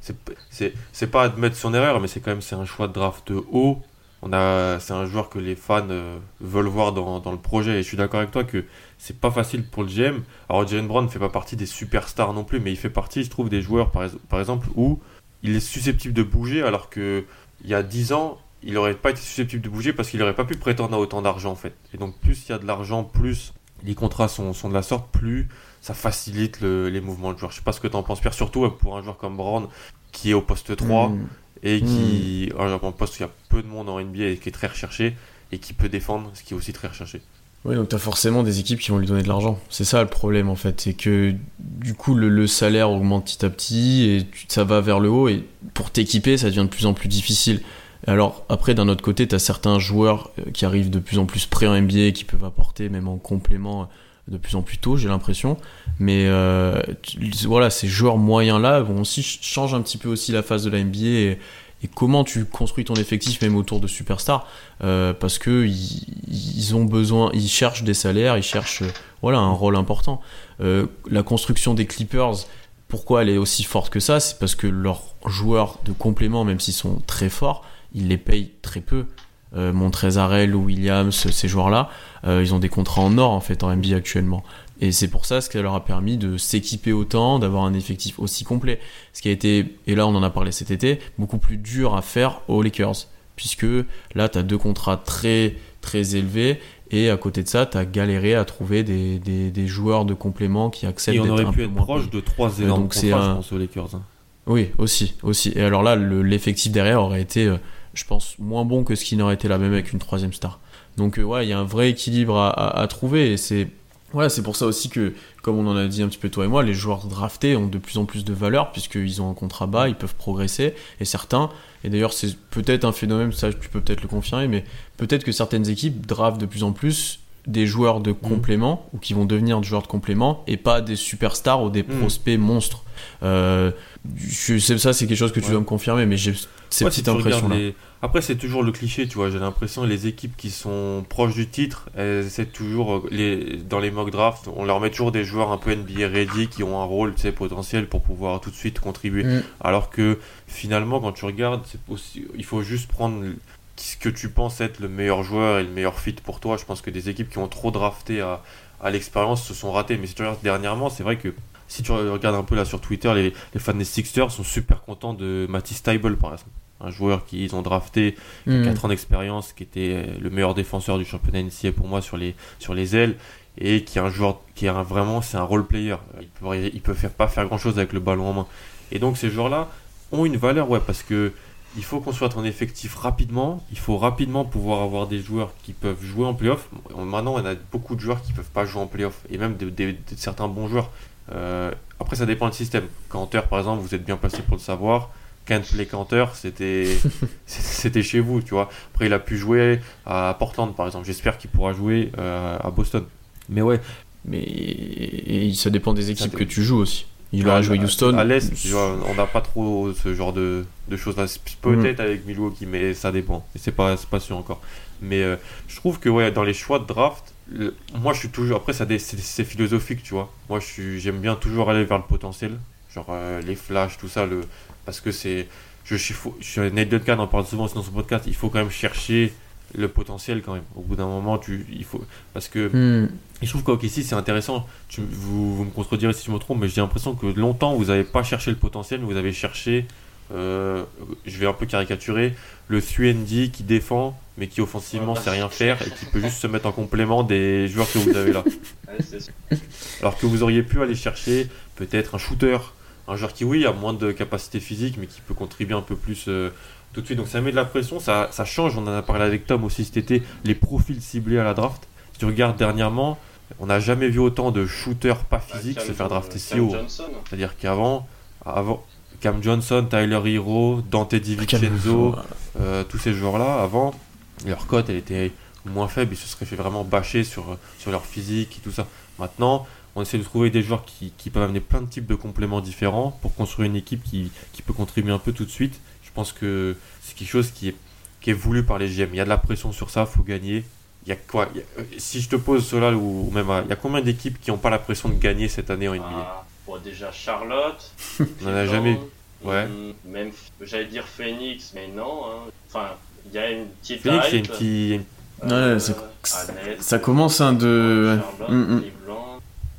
c'est pas admettre son erreur, mais c'est quand même un choix de draft haut. C'est un joueur que les fans euh, veulent voir dans, dans, le projet. Et je suis d'accord avec toi que c'est pas facile pour le GM. Alors Jalen Brown ne fait pas partie des superstars non plus, mais il fait partie, je trouve, des joueurs par, par exemple où il est susceptible de bouger alors que il y a 10 ans, il n'aurait pas été susceptible de bouger parce qu'il n'aurait pas pu prétendre à autant d'argent en fait. Et donc plus il y a de l'argent, plus les contrats sont, sont, de la sorte, plus ça facilite les mouvements de joueurs. Je sais pas ce que tu en penses, Pierre, surtout pour un joueur comme Brown qui est au poste 3 hmm. et qui, mmh. un poste où il y a peu de monde en NBA et qui est très recherché et qui peut défendre, ce qui est aussi très recherché.
Oui, donc tu as forcément des équipes qui vont lui donner de l'argent. C'est ça le problème en fait. C'est que du coup le, salaire augmente petit à petit et ça va vers le haut et pour t'équiper ça devient de plus en plus difficile. Alors après d'un autre côté tu as certains joueurs euh, qui arrivent de plus en plus près en NBA qui peuvent apporter même en complément de plus en plus tôt j'ai l'impression. Mais euh, voilà ces joueurs moyens là vont aussi changer un petit peu aussi la phase de la NBA et, comment tu construis ton effectif même autour de superstars. Euh, parce que ils, ont besoin ils cherchent des salaires ils cherchent voilà un rôle important. Euh, la construction des Clippers pourquoi elle est aussi forte que ça? C'est parce que leurs joueurs de complément même s'ils sont très forts ils les payent très peu euh, Montrezarel ou Williams ces joueurs là euh, ils ont des contrats en or en fait en NBA actuellement et c'est pour ça ce qui leur a permis de s'équiper autant, d'avoir un effectif aussi complet. Ce qui a été, et là on en a parlé cet été, beaucoup plus dur à faire aux Lakers. Puisque là, tu as deux contrats très très élevés et à côté de ça, tu as galéré à trouver des, des, joueurs de complément qui acceptent
d'être un peu Et on aurait pu être proche de trois énormes contrats, un... je pense, aux Lakers. Hein.
Oui, aussi, aussi. Et alors là, l'effectif derrière aurait été, euh, je pense, moins bon que ce qui n'aurait été là même avec une troisième star. Donc euh, ouais, il y a un vrai équilibre à, à trouver et c'est voilà, c'est pour ça aussi que, comme on en a dit un petit peu toi et moi, les joueurs draftés ont de plus en plus de valeur puisqu'ils ont un contrat bas, ils peuvent progresser. Et certains, et d'ailleurs c'est peut-être un phénomène, ça tu peux peut-être le confirmer, mais peut-être que certaines équipes draftent de plus en plus des joueurs de mmh. complément ou qui vont devenir des joueurs de complément et pas des superstars ou des mmh. prospects monstres. Euh, je, ça, c'est quelque chose que tu dois me confirmer, mais j'ai cette petite impression là.
Après, c'est toujours le cliché, tu vois. J'ai l'impression les équipes qui sont proches du titre, elles essaient toujours, euh, les, dans les mock drafts, on leur met toujours des joueurs un peu NBA ready qui ont un rôle tu sais, potentiel pour pouvoir tout de suite contribuer. Mm. Alors que finalement, quand tu regardes, aussi, il faut juste prendre ce que tu penses être le meilleur joueur et le meilleur fit pour toi. Je pense que des équipes qui ont trop drafté à, à l'expérience se sont ratées. Mais si tu regardes dernièrement, c'est vrai que si tu regardes un peu là sur Twitter, les, les fans des Sixers sont super contents de Matisse Tybel par exemple un joueur qu'ils ont drafté, 4 hmm. ans d'expérience, qui était le meilleur défenseur du championnat NCA pour moi sur les, sur les ailes, et qui est un joueur qui est vraiment, c'est un role player. Il peut, il peut faire, pas faire grand chose avec le ballon en main. Et donc ces joueurs-là ont une valeur, ouais, parce que il faut construire ton effectif rapidement. Il faut rapidement pouvoir avoir des joueurs qui peuvent jouer en playoff. Maintenant, on a beaucoup de joueurs qui peuvent pas jouer en playoff, et même de, certains bons joueurs. Euh, après, ça dépend du système. Canter, par exemple, vous êtes bien placé pour le savoir. Kent Play *laughs* c'était c'était chez vous, tu vois. Après, il a pu jouer à Portland, par exemple. J'espère qu'il pourra jouer euh, à Boston. Mais ouais.
Mais et ça dépend des équipes que tu joues aussi. Il aura joué Houston.
À l'Est, on n'a pas trop ce genre de, de choses-là. Peut-être mm. avec Milwaukee, mais ça dépend. Et c'est pas, pas sûr encore. Mais euh, je trouve que ouais, dans les choix de draft, moi je suis toujours. Après, c'est philosophique, tu vois. Moi j'aime bien toujours aller vers le potentiel. Genre euh, les flashs, tout ça. Le, parce que c'est. Je, suis je, Nate Duncan en parle souvent dans son podcast, il faut quand même chercher le potentiel quand même. Au bout d'un moment, tu, il faut. Parce que. Hmm. je trouve qu'au ici c'est intéressant. Tu, vous, vous, me contredirez si je me trompe, mais j'ai l'impression que longtemps, vous n'avez pas cherché le potentiel, vous avez cherché. Euh, je vais un peu caricaturer. Le 3 qui défend, mais qui offensivement sait rien faire et qui peut juste se mettre en complément des joueurs que vous avez là. *laughs* Alors que vous auriez pu aller chercher peut-être un shooter un joueur qui, oui, a moins de capacité physique, mais qui peut contribuer un peu plus euh, tout de suite. Donc ça met de la pression, ça, ça, change. On en a parlé avec Tom aussi cet été, les profils ciblés à la draft. Si tu regardes dernièrement, on n'a jamais vu autant de shooters pas bah, physiques se faire drafter si haut. C'est-à-dire qu'avant, avant, Cam Johnson, Tyler Hero, Dante DiVincenzo, euh, tous ces joueurs-là, avant, leur cote, elle était moins faibles, ils se seraient fait vraiment bâcher sur, sur leur physique et tout ça. Maintenant, on essaie de trouver des joueurs qui, qui peuvent amener plein de types de compléments différents pour construire une équipe qui, qui peut contribuer un peu tout de suite. Je pense que c'est quelque chose qui est, qui est voulu par les GM. Il y a de la pression sur ça, faut gagner. Il y a quoi? Il y a- euh, Si je te pose cela, ou, ou même, il y a combien d'équipes qui n'ont pas la pression de gagner cette année en NBA
Ah, bon, déjà Charlotte. *laughs*
On en a jamais. Ouais.
hum, Même, j'allais dire Phoenix, mais non. hein. Enfin, il y a une petite
Phoenix, il y a une petite-
Euh,
Ouais,
Annette,
ça commence un de. Mm, mm.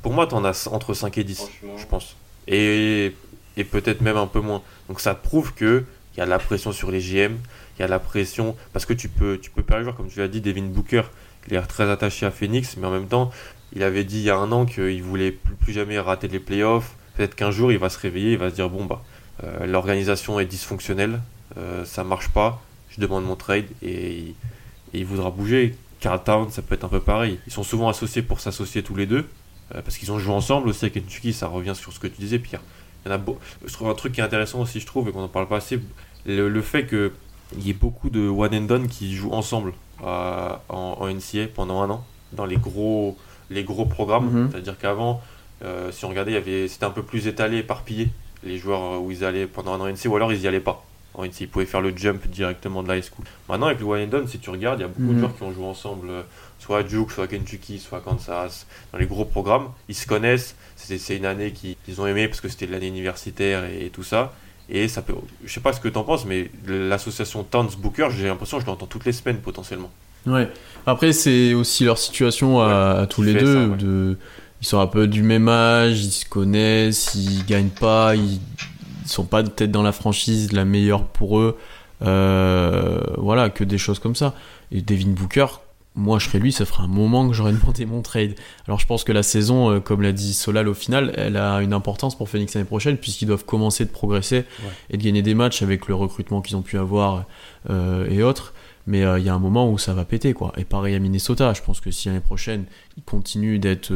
Pour moi, tu en as entre 5 et 10,
franchement.
je pense. Et, et peut-être même un peu moins. Donc ça prouve que il y a la pression sur les GM, il y a la pression parce que tu peux, tu peux perdre comme tu l'as dit, Devin Booker, il est très attaché à Phoenix, mais en même temps, il avait dit il y a un an qu'il voulait plus, jamais rater les playoffs. Peut-être qu'un jour, il va se réveiller, il va se dire bon bah, euh, l'organisation est dysfonctionnelle, euh, ça marche pas, je demande mon trade et, il- et il voudra bouger. Carl Town, ça peut être un peu pareil. Ils sont souvent associés pour s'associer tous les deux. Euh, parce qu'ils ont joué ensemble aussi avec Kentucky, ça revient sur ce que tu disais, Pierre. Il y en a beau- Je trouve un truc qui est intéressant aussi, je trouve, et qu'on n'en parle pas assez, le, le fait qu'il y ait beaucoup de one and done qui jouent ensemble euh, en, en NCA pendant un an, dans les gros, les gros programmes.
Mhm.
C'est-à-dire qu'avant, euh, si on regardait, c'était un peu plus étalé, éparpillé, les joueurs où ils allaient pendant un an en NCA, ou alors ils y allaient pas. En ils pouvaient faire le jump directement de la high school. Maintenant, avec le one and done, si tu regardes, il y a beaucoup de
Mhm.
joueurs qui ont joué ensemble, euh, soit à Duke, soit à Kentucky, soit à Kansas, dans les gros programmes. Ils se connaissent. C'est une année qu'ils ont aimé parce que c'était l'année universitaire et, et tout ça. Et ça peut. Je sais pas ce que t'en penses, mais l'association Towns Booker, j'ai l'impression que je l'entends toutes les semaines potentiellement.
Ouais. Après, c'est aussi leur situation à, à tous les deux.
ça, ouais.
de... Ils sont un peu du même âge, ils se connaissent, ils gagnent pas, ils sont pas peut-être dans la franchise la meilleure pour eux. Euh, voilà, que des choses comme ça. Et Devin Booker, moi je serais lui, ça ferait un moment que j'aurais *laughs* demandé mon trade. Alors je pense que la saison, euh, comme l'a dit Solal au final, elle a une importance pour Phoenix l'année prochaine, puisqu'ils doivent commencer de progresser et de gagner des matchs avec le recrutement qu'ils ont pu avoir euh, et autres. Mais euh, il y a un moment où ça va péter, quoi. Et pareil à Minnesota, je pense que si l'année prochaine, ils continuent d'être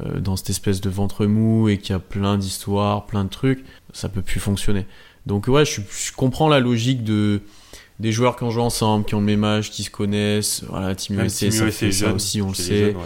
euh, dans cette espèce de ventre mou et qu'il y a plein d'histoires, plein de trucs, ça peut plus fonctionner. Donc ouais, je, je comprends la logique de des joueurs qui ont joué ensemble, qui ont le même âge, qui se connaissent. Voilà, Team USA, ça fait ça aussi, on le sait.
jeunes, ouais.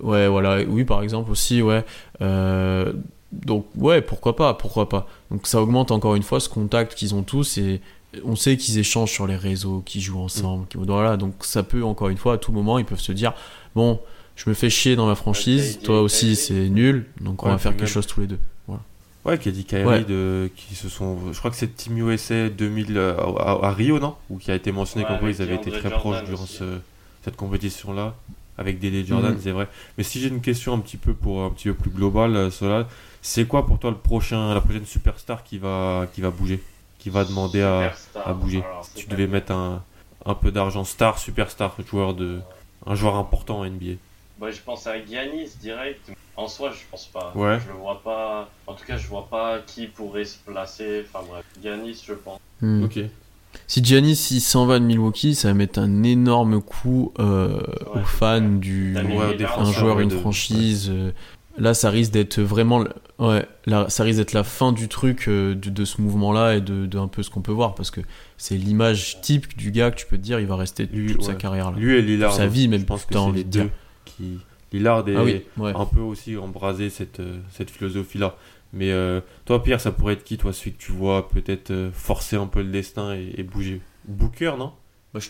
Ouais, voilà, oui, par exemple aussi, ouais. Euh, donc, ouais, pourquoi pas, pourquoi pas. Donc, ça augmente encore une fois ce contact qu'ils ont tous et on sait qu'ils échangent sur les réseaux, qu'ils jouent ensemble. Voilà, donc ça peut, encore une fois, à tout moment, ils peuvent se dire bon, je me fais chier dans ma franchise, toi aussi, c'est nul, donc on
Ouais,
va faire quelque
même-
chose tous les deux. Voilà.
Ouais, qui a dit Kyrie
Ouais.
de, qui se sont. Je crois que c'est Team USA 2000 euh, à, à Rio, non? Ou qui a été mentionné
Ouais,
comme quoi
avec
ils avaient été très
Jordan
proches durant ce- cette compétition-là, avec Dele Jordan,
Mhm.
c'est vrai. Mais si j'ai une question un petit peu pour un petit peu plus globale, euh, Solal, c'est quoi pour toi le prochain, la prochaine superstar qui va, qui va bouger, qui va demander à, bouger?
Alors,
Si tu devais mettre un, un peu d'argent, star, superstar, joueur de, un joueur important en NBA.
Bah, je pense à Giannis direct. En soi, je pense pas.
Ouais.
Je le vois pas. En tout cas, je vois pas qui pourrait se placer. Enfin bref, Giannis, je pense.
Hmm.
Ok.
Si Giannis il s'en va de Milwaukee, ça va mettre un énorme coup euh,
Ouais,
aux fans du
Ouais,
un joueur, une
de-
franchise. euh, Là, ça risque d'être vraiment, ouais, là, ça risque d'être la fin du truc euh, de, de ce mouvement-là et de, de un peu ce qu'on peut voir parce que c'est l'image type du gars que tu peux te dire, il va rester
Lui,
toute sa carrière là.
Lui et Lillard.
Sa vie, même,
je pense que c'est les
de dire.
Qui. Lillard est
Ah oui, ouais.
un peu aussi embrasé cette, euh, cette philosophie-là. Mais euh, toi, Pierre, ça pourrait être qui, toi, celui que tu vois peut-être euh, forcer un peu le destin et, et bouger? Booker, non?
Bah, je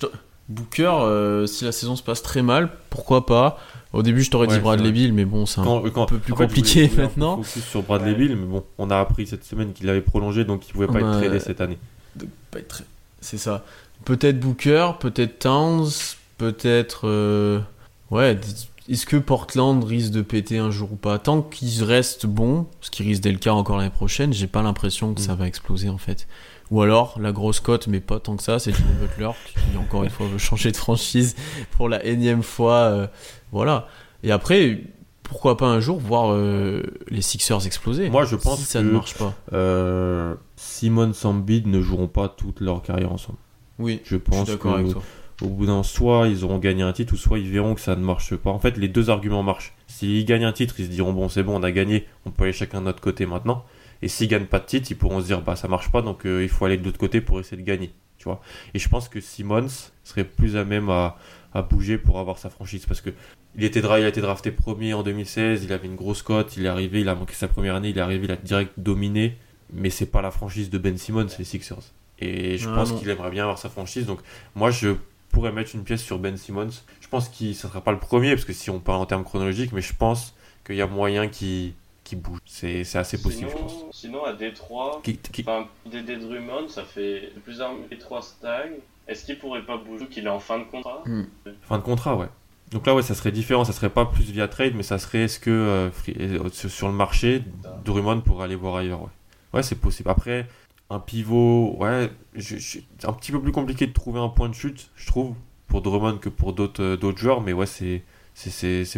Booker, euh, si la saison se passe très mal, pourquoi pas? Au début, je t'aurais
Ouais,
dit Bradley. Bill, mais bon, c'est un
Quand- quand-
peu plus
fait,
compliqué maintenant.
focus sur Bradley
Ouais.
Bill, mais bon, on a appris cette semaine qu'il avait prolongé, donc il pouvait pas être tradé cette année.
très- C'est ça. Peut-être Booker, peut-être Towns, peut-être. euh, Ouais, est-ce que Portland risque de péter un jour ou pas? Tant qu'ils restent bons, ce qui risque d'être le cas encore l'année prochaine, j'ai pas l'impression que
Mm.
ça va exploser en fait. Ou alors, la grosse cote, mais pas tant que ça, c'est Jimmy Butler, qui encore une fois veut changer de franchise pour la énième fois. euh, voilà. Et après, pourquoi pas un jour voir euh, les Sixers exploser
Moi, je pense
si ça
que-
ne marche pas.
Euh, Simon Sambid ne joueront pas toute leur carrière ensemble.
Oui,
Je
je suis
pense que
avec toi.
Au bout d'un soit ils auront gagné un titre ou soit ils verront que ça ne marche pas. En fait, les deux arguments marchent. S'ils gagnent un titre, ils se diront bon, c'est bon, on a gagné, on peut aller chacun de notre côté maintenant. Et s'ils gagnent pas de titre, ils pourront se dire bah ça marche pas, donc euh, il faut aller de l'autre côté pour essayer de gagner. Tu vois. Et je pense que Simmons serait plus à même à, à bouger pour avoir sa franchise parce que il, était, dra- il a été drafté premier en 2016, il avait une grosse cote, il est arrivé, il a manqué sa première année, il est arrivé, il a direct dominé, mais c'est pas la franchise de Ben Simmons, les Sixers. Et je
Ah,
pense qu'il aimerait bien avoir sa franchise, donc moi je pourrais mettre une pièce sur Ben Simmons. Je pense qu'il ne sera pas le premier, parce que si on parle en termes chronologiques, mais je pense qu'il y a moyen qu'il qu'il bouge. C'est c'est assez possible, je pense.
Sinon, sinon, à Détroit,
Qui- qui-
Dédé Drummond, ça fait plusieurs Détroit stag. Est-ce qu'il pourrait pas bouger qu'il est en fin de contrat?
Fin de contrat, ouais. Donc là, ouais, ça serait différent. Ça serait pas plus via trade, mais ça serait est-ce que euh, free- euh, sur, sur le marché, Drummond pourrait aller voir ailleurs, ouais. Ouais, c'est possible. Après, un pivot, ouais, c'est un petit peu plus compliqué de trouver un point de chute, je trouve, pour Drummond que pour d'autres euh, joueurs, mais ouais, c'est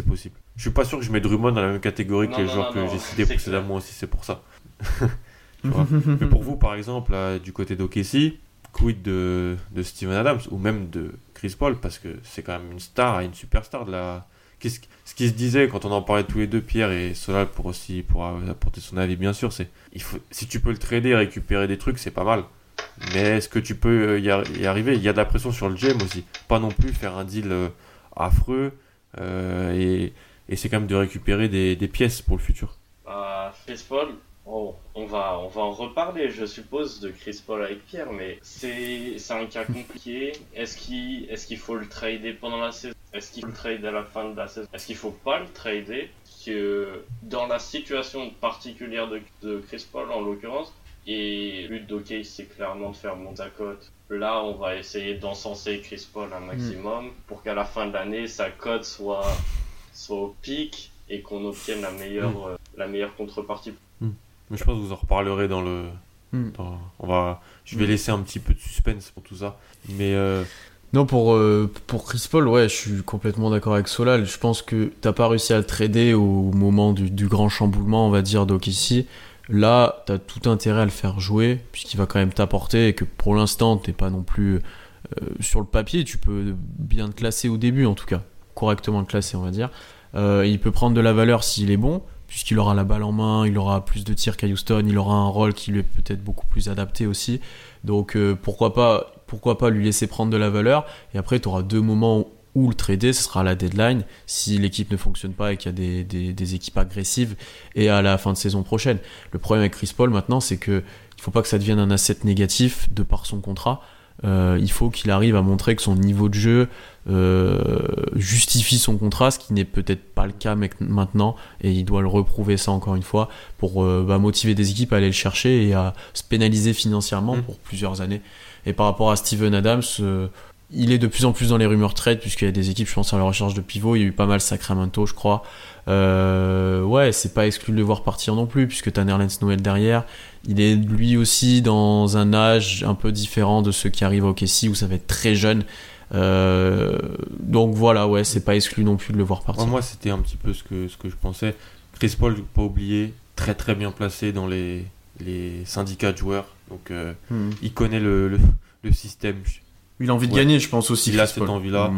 possible. Je suis pas sûr que je mets Drummond dans la même catégorie
Non,
que les
non,
joueurs
non,
que j'ai *laughs* cités précédemment aussi, c'est pour ça. *laughs* Mais pour vous, par exemple, là, du côté d'OKC, quid de, de Steven Adams ou même de Chris Paul parce que c'est quand même une star, une superstar de la. Ce qui se disait quand on en parlait tous les deux, Pierre et Solal pour aussi pour apporter son avis bien sûr, c'est si tu peux le trader récupérer des trucs, c'est pas mal. Mais est-ce que tu peux euh, y, ar- y arriver? Il y a de la pression sur le GM aussi. Pas non plus faire un deal euh, affreux euh, et, c'est quand même de récupérer des, pièces pour le futur.
Bah, oh, on, va, on va en reparler, je suppose, de Chris Paul avec Pierre, mais c'est c'est un cas compliqué. Est-ce qu'il est qu'il faut le trader pendant la saison? Est-ce qu'il faut le trader à la fin de la saison? Est-ce qu'il faut pas le trader? Parce que dans la situation particulière de, de Chris Paul, en l'occurrence, et but d'OK, c'est clairement de faire monter cote. Là, on va essayer d'encenser Chris Paul un maximum pour qu'à la fin de l'année, sa cote soit, soit au pic et qu'on obtienne la meilleure, euh, la meilleure contrepartie.
Mais je pense que vous en reparlerez dans le.
Hmm.
dans- on va, je vais
Hmm.
laisser un petit peu de suspense pour tout ça. Mais euh,
Non, pour, euh, pour Chris Paul, ouais, je suis complètement d'accord avec Solal. Je pense que t'as pas réussi à le trader au moment du, du grand chamboulement, on va dire, d'OKC. Là, t'as tout intérêt à le faire jouer, puisqu'il va quand même t'apporter et que pour l'instant, t'es pas non plus euh, sur le papier. Tu peux bien te classer au début, en tout cas, correctement le classer, on va dire. Euh, il peut prendre de la valeur s'il est bon, puisqu'il aura la balle en main, il aura plus de tirs qu'à Houston, il aura un rôle qui lui est peut-être beaucoup plus adapté aussi. Donc euh, pourquoi pas lui laisser prendre de la valeur et après tu auras deux moments où le trader, ce sera à la deadline si l'équipe ne fonctionne pas et qu'il y a des équipes agressives et à la fin de saison prochaine. Le problème avec Chris Paul maintenant, c'est que il faut pas que ça devienne un asset négatif de par son contrat. Euh, il faut qu'il arrive à montrer que son niveau de jeu euh, justifie son contrat, ce qui n'est peut-être pas le cas maintenant, et il doit le reprouver ça encore une fois pour euh, bah, motiver des équipes à aller le chercher et à se pénaliser financièrement
Mm.
pour plusieurs années. Et par rapport à Steven Adams, euh, il est de plus en plus dans les rumeurs trade, puisqu'il y a des équipes, je pense, à la recherche de pivot. Il y a eu pas mal Sacramento, je crois. Euh, ouais, c'est pas exclu de le voir partir non plus, puisque t'as Nerlens Noël derrière. Il est lui aussi dans un âge un peu différent de ceux qui arrivent au KC, où ça va être très jeune. Euh, donc voilà, ouais, c'est pas exclu non plus de le voir partir.
moi, moi, c'était un petit peu ce que, ce que je pensais. Chris Paul, pas oublié, très très bien placé dans les, les syndicats de joueurs. Donc euh,
Hmm.
il connaît le, le, le système.
Il a envie de
Ouais.
gagner, je pense aussi.
Il a cette envie-là.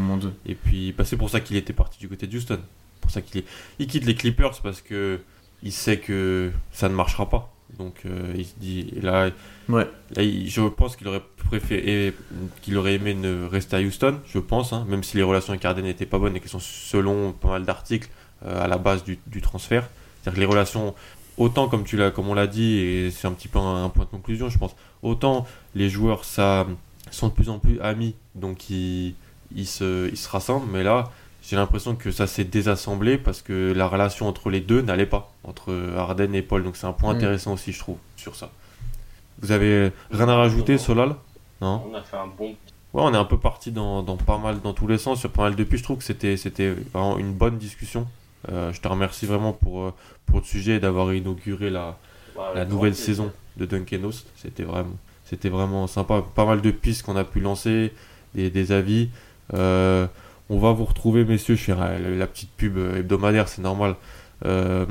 Et puis bah, c'est pour ça qu'il était parti du côté de Houston. Pour ça qu'il est... il quitte les Clippers parce que il sait que ça ne marchera pas. Donc euh, il se dit et là,
Ouais.
là, il- je pense qu'il aurait préféré qu'il aurait aimé ne rester à Houston, je pense, hein, même si les relations avec Harden n'étaient pas bonnes et qu'elles sont selon pas mal d'articles euh, à la base du, du transfert. C'est-à-dire que les relations autant comme tu l'as comme on l'a dit et c'est un petit peu un, un point de conclusion, je pense. Autant les joueurs ça sont de plus en plus amis, donc ils, ils se ils se rassemblent, mais là j'ai l'impression que ça s'est désassemblé parce que la relation entre les deux n'allait pas, entre Harden et Paul. Donc c'est un point
Mm.
intéressant aussi, je trouve, sur ça. Vous avez rien à rajouter. Solal? Non?
On a fait un bon
Ouais, on est un peu parti dans, dans pas mal, dans tous les sens, sur pas mal de pistes. Je trouve que c'était, c'était vraiment une bonne discussion. Euh, je te remercie vraiment pour, euh, pour le sujet et d'avoir inauguré la,
bah,
la nouvelle
plaisir.
saison de Duncan Host. C'était vraiment, c'était vraiment sympa. Pas mal de pistes qu'on a pu lancer, des, des avis. Euh, on va vous retrouver, messieurs, chez la, la petite pub hebdomadaire, c'est normal, euh,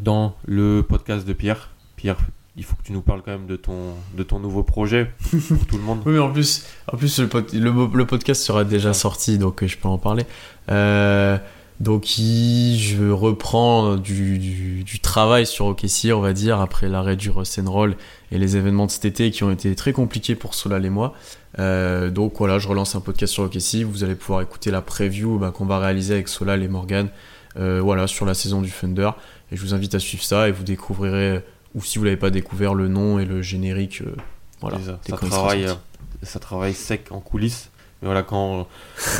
dans le podcast de Pierre. Pierre, il faut que tu nous parles quand même de ton, de ton nouveau projet pour tout le monde. *laughs*
Oui, mais en plus, en plus le, le, podcast sera déjà sorti, donc je peux en parler. Euh, Donc il, je reprends du, du, du, travail sur OKC, on va dire, après l'arrêt du Roll et les événements de cet été qui ont été très compliqués pour Solal et moi. Euh, donc voilà, je relance un podcast sur OKC. Vous allez pouvoir écouter la preview bah, qu'on va réaliser avec Solal et Morgan euh, voilà, sur la saison du Thunder. Et je vous invite à suivre ça et vous découvrirez, ou si vous l'avez pas découvert, le nom et le générique. Euh, voilà,
ça, travaille, ça travaille sec en coulisses. Mais voilà, quand,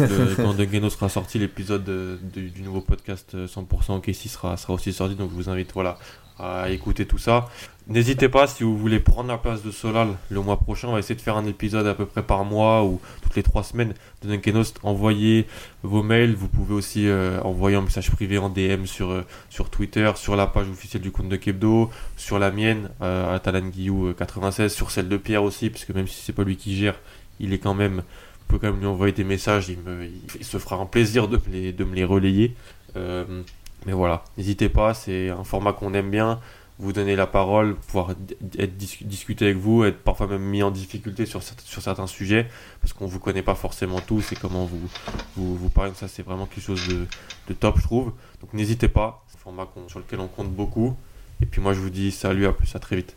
le, *laughs* sera sorti, l'épisode du nouveau podcast 100% OK sera, sera aussi sorti. Donc je vous invite voilà, à écouter tout ça. N'hésitez pas si vous voulez prendre la place de Solal le mois prochain. On va essayer de faire un épisode à peu près par mois ou toutes les trois semaines de Dunkenost. Envoyez vos mails. Vous pouvez aussi euh, envoyer un message privé en DM sur, euh, sur Twitter, sur la page officielle du compte de Kebdo, sur la mienne, euh, à Talan 96, sur celle de Pierre aussi, parce que même si c'est pas lui qui gère, il est quand même peut quand même lui envoyer des messages, il, me, se fera un plaisir de me les, de me les relayer. Euh, mais voilà, n'hésitez pas, c'est un format qu'on aime bien. Vous donner la parole, pouvoir être discuter avec vous, être parfois même mis en difficulté sur, certains sujets, parce qu'on vous connaît pas forcément tous et comment vous, vous, vous parlez. ça, c'est vraiment quelque chose de, de, top, je trouve. Donc n'hésitez pas, c'est un format sur lequel on compte beaucoup. Et puis moi, je vous dis salut, à plus, à très vite.